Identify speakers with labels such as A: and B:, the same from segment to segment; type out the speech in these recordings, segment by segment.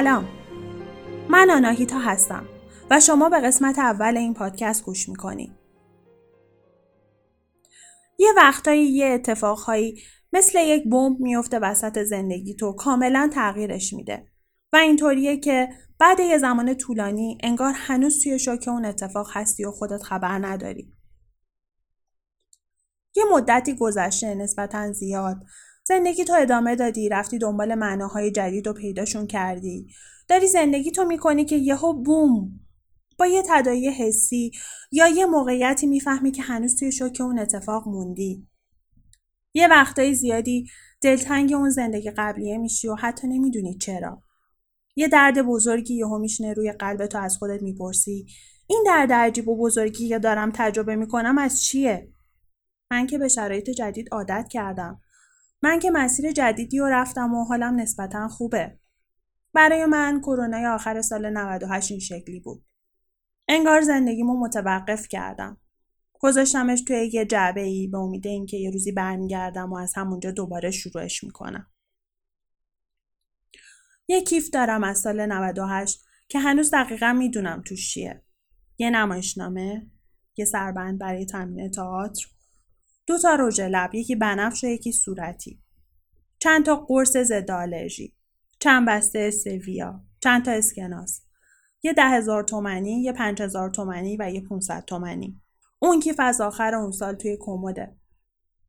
A: سلام. من آناهیتا هستم و شما به قسمت اول این پادکست گوش می‌کنید. یه وقتایی یه اتفاقهایی مثل یک بمب میفته وسط زندگی تو کاملا تغییرش میده. و اینطوریه که بعد یه زمان طولانی انگار هنوز توی شوک اون اتفاق هستی و خودت خبر نداری. یه مدتی گذشته نسبتا زیاد زندگی تو ادامه دادی رفتی دنبال معناهای جدید و پیداشون کردی. داری زندگی تو می‌کنی که یهو بوم با یه تدایی حسی یا یه موقعیتی می‌فهمی که هنوز توی شوک اون اتفاق موندی. یه وقتای زیادی دلتنگ اون زندگی قبلیه میشی و حتی نمی‌دونی چرا. یه درد بزرگی یهو میشنه روی قلب تو از خودت می‌پرسی. این درد عجیب و بزرگی که دارم تجربه می‌کنم از چیه؟ من که به شرایط جدید عادت کردم. من که مسیر جدیدی رو رفتم و حالم نسبتا خوبه. برای من کرونای آخر سال 98 این شکلی بود. انگار زندگیمو متوقف کردم. گذاشتمش توی یه جعبه ای به امید اینکه یه روزی برمیگردم و از همونجا دوباره شروعش می‌کنم. یه کیف دارم از سال 98 که هنوز دقیقا می‌دونم توش چیه. یه نمایشنامه، یه سربند برای تمرین تئاتر، دو تا رژ لب، یکی بنفش و یکی صورتی. چند تا قرص ضد آلرژی، چند بسته سویا، چند تا اسکناس. یه ده هزار تومنی، یه پنج هزار تومنی و یه 500 تومنی. اون کیف از آخر اون سال توی کمده.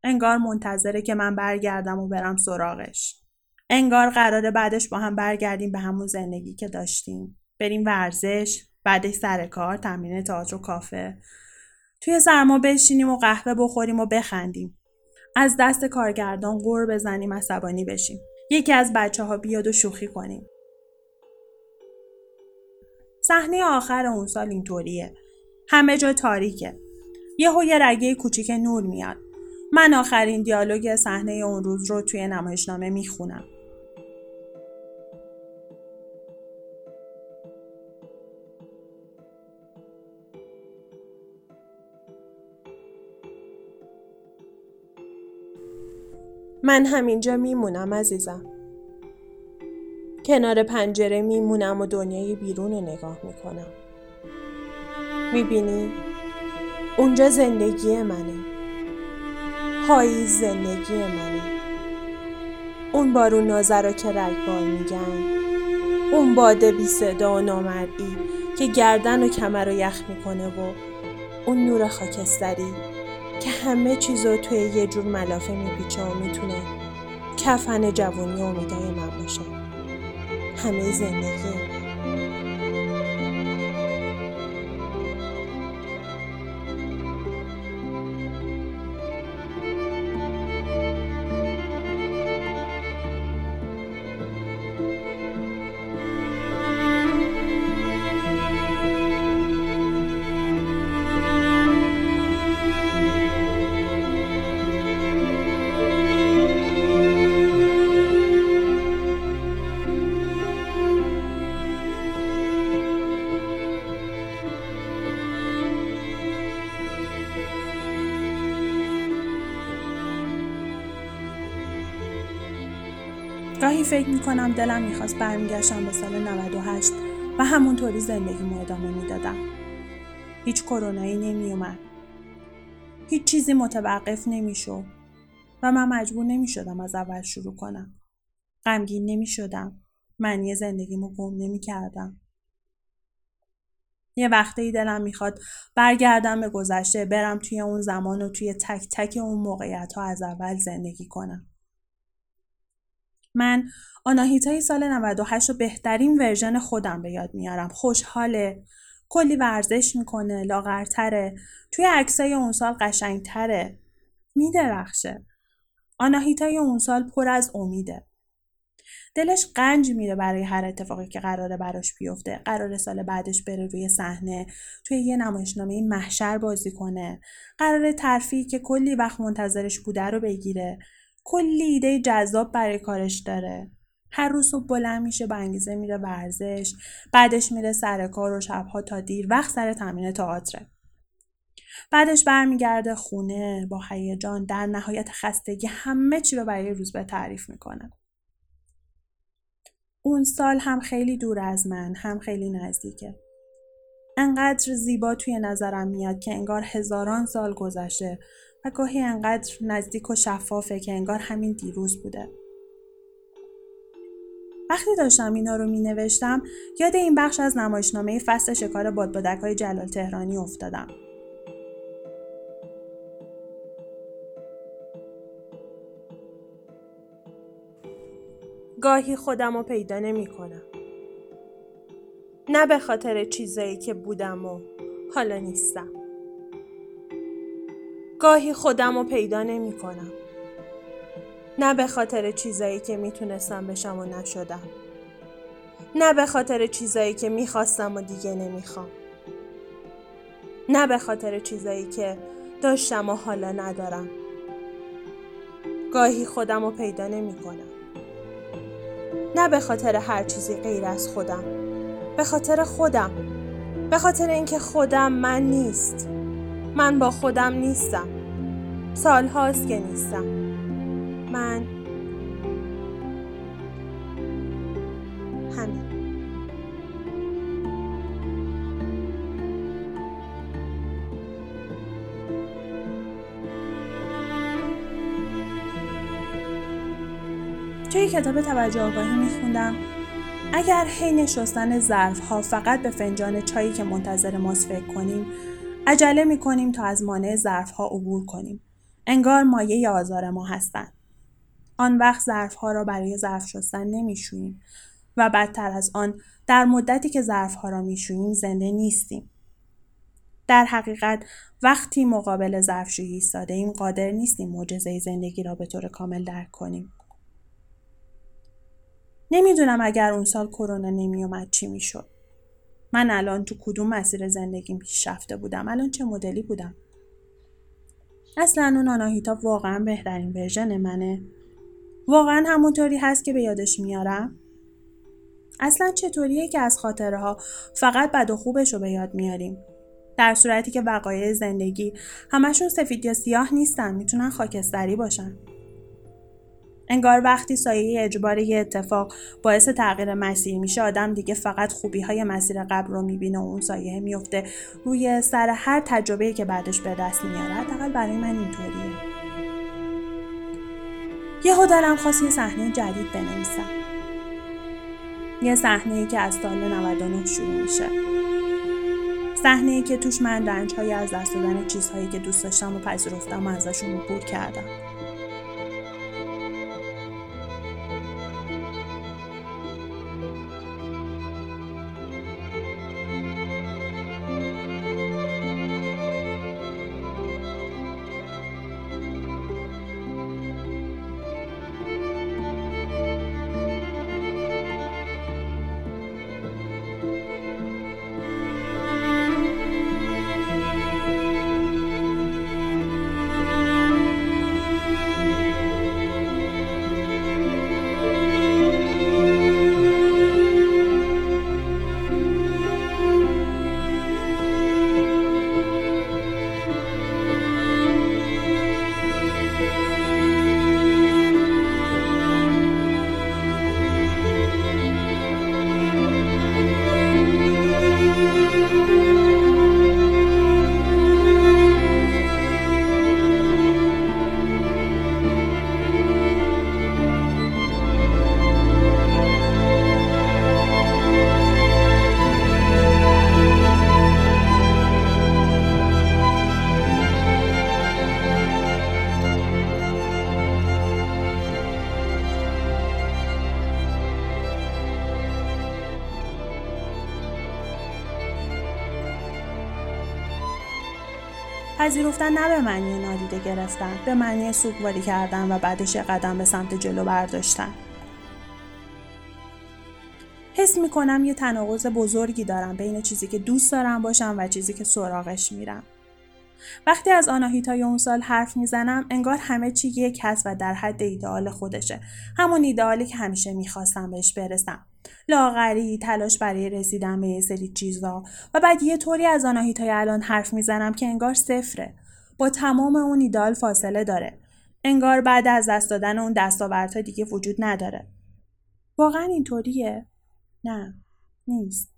A: انگار منتظره که من برگردم و برم سراغش. انگار قراره بعدش با هم برگردیم به همون زندگی که داشتیم بریم ورزش بعدش سر کار تمرین تئاتر و کافه توی سرما بشینیم و قهوه بخوریم و بخندیم. از دست کارگردان غور بزنیم عصبانی بشیم. یکی از بچه ها بیاد و شوخی کنیم. صحنه آخر اون سال اینطوریه. همه جا تاریکه. یهو یه رگه کوچیک نور میاد. من آخرین دیالوگ صحنه اون روز رو توی نمایشنامه می‌خونم. من همینجا میمونم عزیزم. کنار پنجره میمونم و دنیای بیرون رو نگاه می‌کنم. می‌بینی؟ اونجا زندگی منه. پاییز زندگی منه. اون بارون نازه که رگبار میگن. اون باده بی صدا و نامرئی که گردن و کمر رو یخ می‌کنه و اون نور خاکستری که همه چیزو توی یه جور ملافه میپیچه و می‌تونه کفن جوانی و من باشه. همه زندگی فکر می‌کنم دلم می‌خواست برمیگشتم به سال 98 و همونطوری زندگیمو ادامه می‌دادم. هیچ کرونایی نمیومد. هیچ چیزی متوقف نمی‌شد و من مجبور نمی‌شدم از اول شروع کنم. غمگین نمی‌شدم. معنی زندگیمو گم نمی‌کردم. یه وقتی دلم می‌خواد برگردم به گذشته برم توی اون زمان و توی تک تک اون موقعیت ها از اول زندگی کنم. من آناهیتای سال 98 رو بهترین ورژن خودم به یاد میارم. خوشحاله. کلی ورزش می‌کنه لاغرتره. توی عکسای اون سال قشنگتره. میدرخشه. آناهیتای اون سال پر از امیده. دلش قنج میره برای هر اتفاقی که قراره براش بیفته. قرار سال بعدش بره روی صحنه توی یه نمایشنامه محشر بازی کنه. قرار ترفیعی که کلی وقت منتظرش بوده رو بگیره. کلی ایده جذاب برای کارش داره. هر روز صبح بلند میشه با انگیزه میره ورزش بعدش میره سر کار و شبها تا دیر وقت سر تمرین تئاتره. بعدش برمیگرده خونه با هیجان در نهایت خستگی همه چی رو برای روز به تعریف می‌کنه. اون سال هم خیلی دور از من هم خیلی نزدیکه. انقدر زیبا توی نظرم میاد که انگار هزاران سال گذشته و گاهی انقدر نزدیک و شفافه که انگار همین دیروز بوده. وقتی داشتم اینا رو می نوشتم یاد این بخش از نمایشنامه فصل شکار بادبادک های جلال تهرانی افتادم. گاهی خودم رو پیدا نمی کنم. نه به خاطر چیزایی که بودم و حالا نیستم. گاهی خودم رو پیدا نمی کنم. نه به خاطر چیزایی که می‌تونستم بشم و نشدم. نه به خاطر چیزایی که می‌خواستم و دیگه نمی‌خوام. نه به خاطر چیزایی که داشتم و حالا ندارم. گاهی خودم رو پیدا نمی کنم. نه به خاطر هر چیزی غیر از خودم به خاطر خودم به خاطر اینکه خودم من نیست من با خودم نیستم. سال هاست که نیستم. من همین. توی کتاب توجه آگاهی میخوندم. اگر حین شستن ظرف ها فقط به فنجان چایی که منتظر ماست فکر کنیم عجله می کنیم تا از مانع ظرف ها عبور کنیم. انگار مایه آزار ما هستند آن وقت ظرف ها را برای ظرف شستن نمیشوییم و بدتر از آن در مدتی که ظرف ها را میشوییم زنده نیستیم. در حقیقت وقتی مقابل ظرفشویی ایستاده ایم قادر نیستیم معجزه زندگی را به طور کامل درک کنیم. نمی‌دونم اگر اون سال کرونا نمیومد چی می‌شد. من الان تو کدوم مسیر زندگیم پیش رفته بودم؟ الان چه مدلی بودم؟ اصلا اون آناهیتا واقعا بهترین ورژن منه. واقعا همونطوری هست که به یادش میارم. اصلا چطوریه که از خاطره ها فقط بد و خوبش رو به یاد میاریم؟ در صورتی که وقایع زندگی همشون سفید یا سیاه نیستن می‌تونن خاکستری باشن. انگار وقتی سایه اجبار یه اتفاق باعث تغییر مسیر میشه آدم دیگه فقط خوبی های مسیر قبل رو می‌بینه و اون سایه میفته روی سر هر تجربه که بعدش به دست میاره حداقل برای من اینطوریه. یه دلم خواست یه صحنه جدید بنویسم. یه صحنه که از سال 99 شروع میشه. صحنه ای که توش من رنج های از دست دادن چیزهایی که دوست داشتم و پذیرفتم و ازشون عبور کردم. پذیرفتن نه به معنی نادیده گرفتن به معنی سوگواری کردن و بعدش قدم به سمت جلو برداشتن. حس می کنم یه تناقض بزرگی دارم بین چیزی که دوست دارم باشم و چیزی که سراغش میرم. وقتی از آناهیتای اون سال حرف می‌زنم انگار همه چی یک هست و در حد ایدئال خودشه. همون ایدئالی که همیشه می‌خواستم بهش برسم. لاغری تلاش برای رسیدن به یه سری چیزا. و بعد یه طوری از آناهیتای الان حرف می‌زنم که انگار صفره. با تمام اون ایدال فاصله داره. انگار بعد از دست دادن اون دستاوردها دیگه وجود نداره. واقعا اینطوریه؟ نه نیست.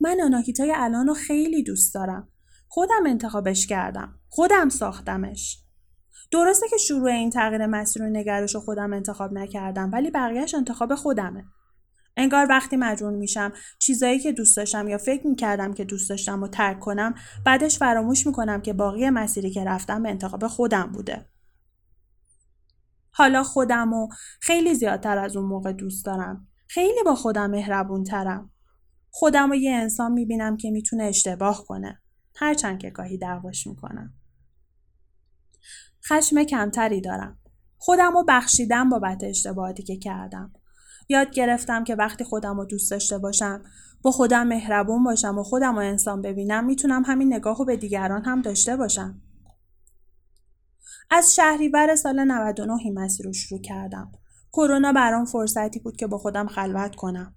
A: من آناهیتای الان رو خیلی دوست دارم. خودم انتخابش کردم. خودم ساختمش. درسته که شروع این تغییر مسیر و نگرش رو خودم انتخاب نکردم ولی بقیهش انتخاب خودمه. انگار وقتی مجبور میشم چیزایی که دوست داشتم یا فکر می‌کردم که دوست داشتم و ترک کنم بعدش فراموش می‌کنم که باقی مسیری که رفتم به انتخاب خودم بوده. حالا خودم و خیلی زیادتر از اون موقع دوست دارم. خیلی با خودم مهربون ترم خودم و یه انسان می‌بینم که می‌تونه اشتباه کنه. هرچند که گاهی دعواش می‌کنم. خشم کمتری دارم. خودم رو بخشیدم بابت اشتباهاتی که کردم. یاد گرفتم که وقتی خودم رو دوست داشته باشم با خودم مهربون باشم و خودم رو انسان ببینم می‌تونم همین نگاه رو به دیگران هم داشته باشم. از شهریور سال 99 این مسیر رو شروع کردم. کرونا برام فرصتی بود که با خودم خلوت کنم.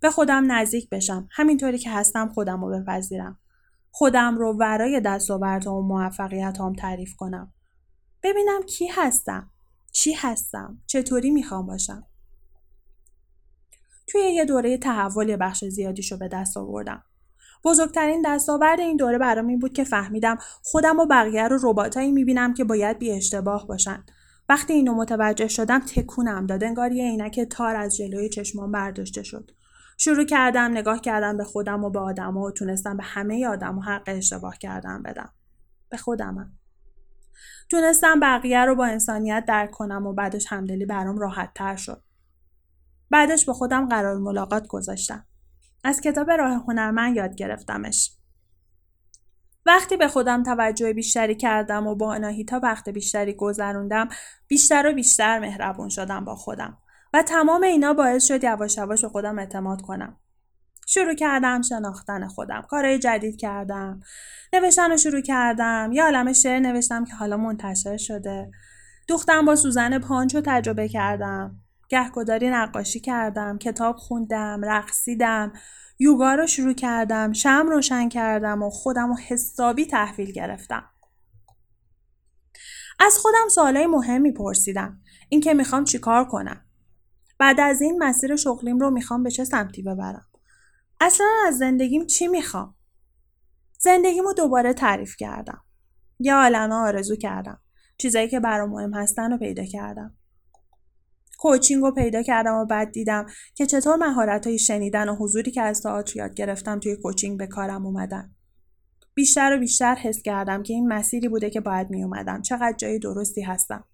A: به خودم نزدیک بشم. همینطوری که هستم خودم رو بپذیرم. خودم رو ورای دستاوردها و موفقیت هم تعریف کنم. ببینم کی هستم. چی هستم. چطوری می‌خوام باشم. توی یه دوره تحول یه بخش زیادیشو به دست آوردم. بزرگترین دستاورد این دوره برام این بود که فهمیدم خودم و بقیه رو رباتایی می‌بینم که باید بی اشتباه باشن. وقتی اینو متوجه شدم تکونم داد. انگار یه عینک تار از جلوی چشمان برداشته شد. شروع کردم نگاه کردم به خودم و به آدم و تونستم به همه آدم حق اشتباه کردم بدم. به خودمم. تونستم بقیه رو با انسانیت درک کنم و بعدش همدلی برام راحت تر شد. بعدش به خودم قرار ملاقات گذاشتم. از کتاب راه هنرمند یاد گرفتمش. وقتی به خودم توجه بیشتری کردم و با اناهیتا وقت بیشتری گذروندم بیشتر و بیشتر مهربون شدم با خودم. و تمام اینا باعث شد یواش یواش به خودم اعتماد کنم. شروع کردم شناختن خودم کارهای جدید کردم نوشتن رو شروع کردم. یه عالم شعر نوشتم که حالا منتشر شده. دوختم با سوزن پانچو تجربه کردم. گهگداری نقاشی کردم کتاب خوندم رقصیدم یوگا رو شروع کردم شم روشن کردم و خودم رو حسابی تحویل گرفتم. از خودم سوالای مهمی پرسیدم. اینکه می‌خوام چیکار کنم؟ بعد از این مسیر شغلیم رو می‌خوام به چه سمتی ببرم؟ اصلا از زندگیم چی می‌خوام؟ زندگیمو دوباره تعریف کردم. یه عالمه آرزو کردم. چیزایی که برام مهم هستن رو پیدا کردم. کوچینگ رو پیدا کردم و بعد دیدم که چطور مهارت های شنیدن و حضوری که از تئاتر یاد گرفتم توی کوچینگ به کارم اومدن. بیشتر و بیشتر حس کردم که این مسیری بوده که باید می اومدم چقدر جای درستی هستم.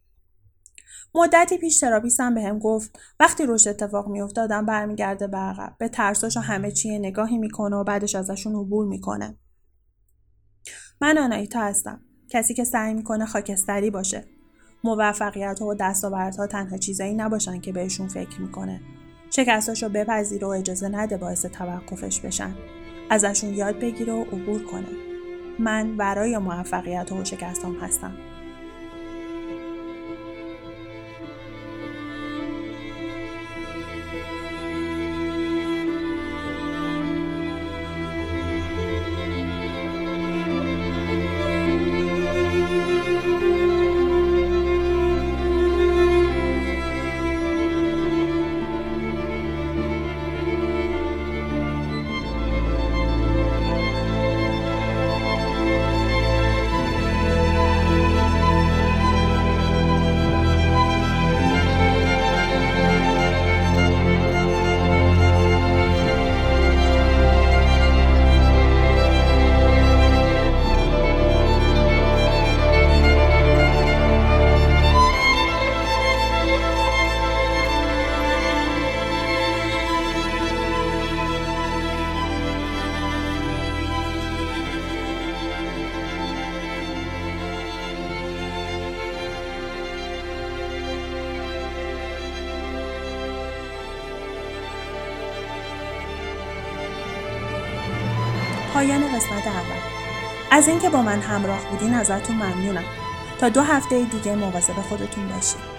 A: مدتی پیش تراپیستم بهم گفت وقتی روش اتفاق میافتادم برمیگرده به عقب. به ترساش و همه چی نگاهی می‌کنه و بعدش ازشون عبور می‌کنه. من آنایتا هستم. کسی که سعی می‌کنه خاکستری باشه. موفقیت و دستاوردها تنها چیزایی نباشن که بهشون فکر می‌کنه. شکستاشو بپذیره و اجازه نده باعث توقفش بشن. ازشون یاد بگیره و عبور کنه. من برای موفقیت و شکستام هستم. قسمت اول. از اینکه با من همراه بودین ازتون ممنونم. تا دو هفته دیگه مواظب خودتون باشید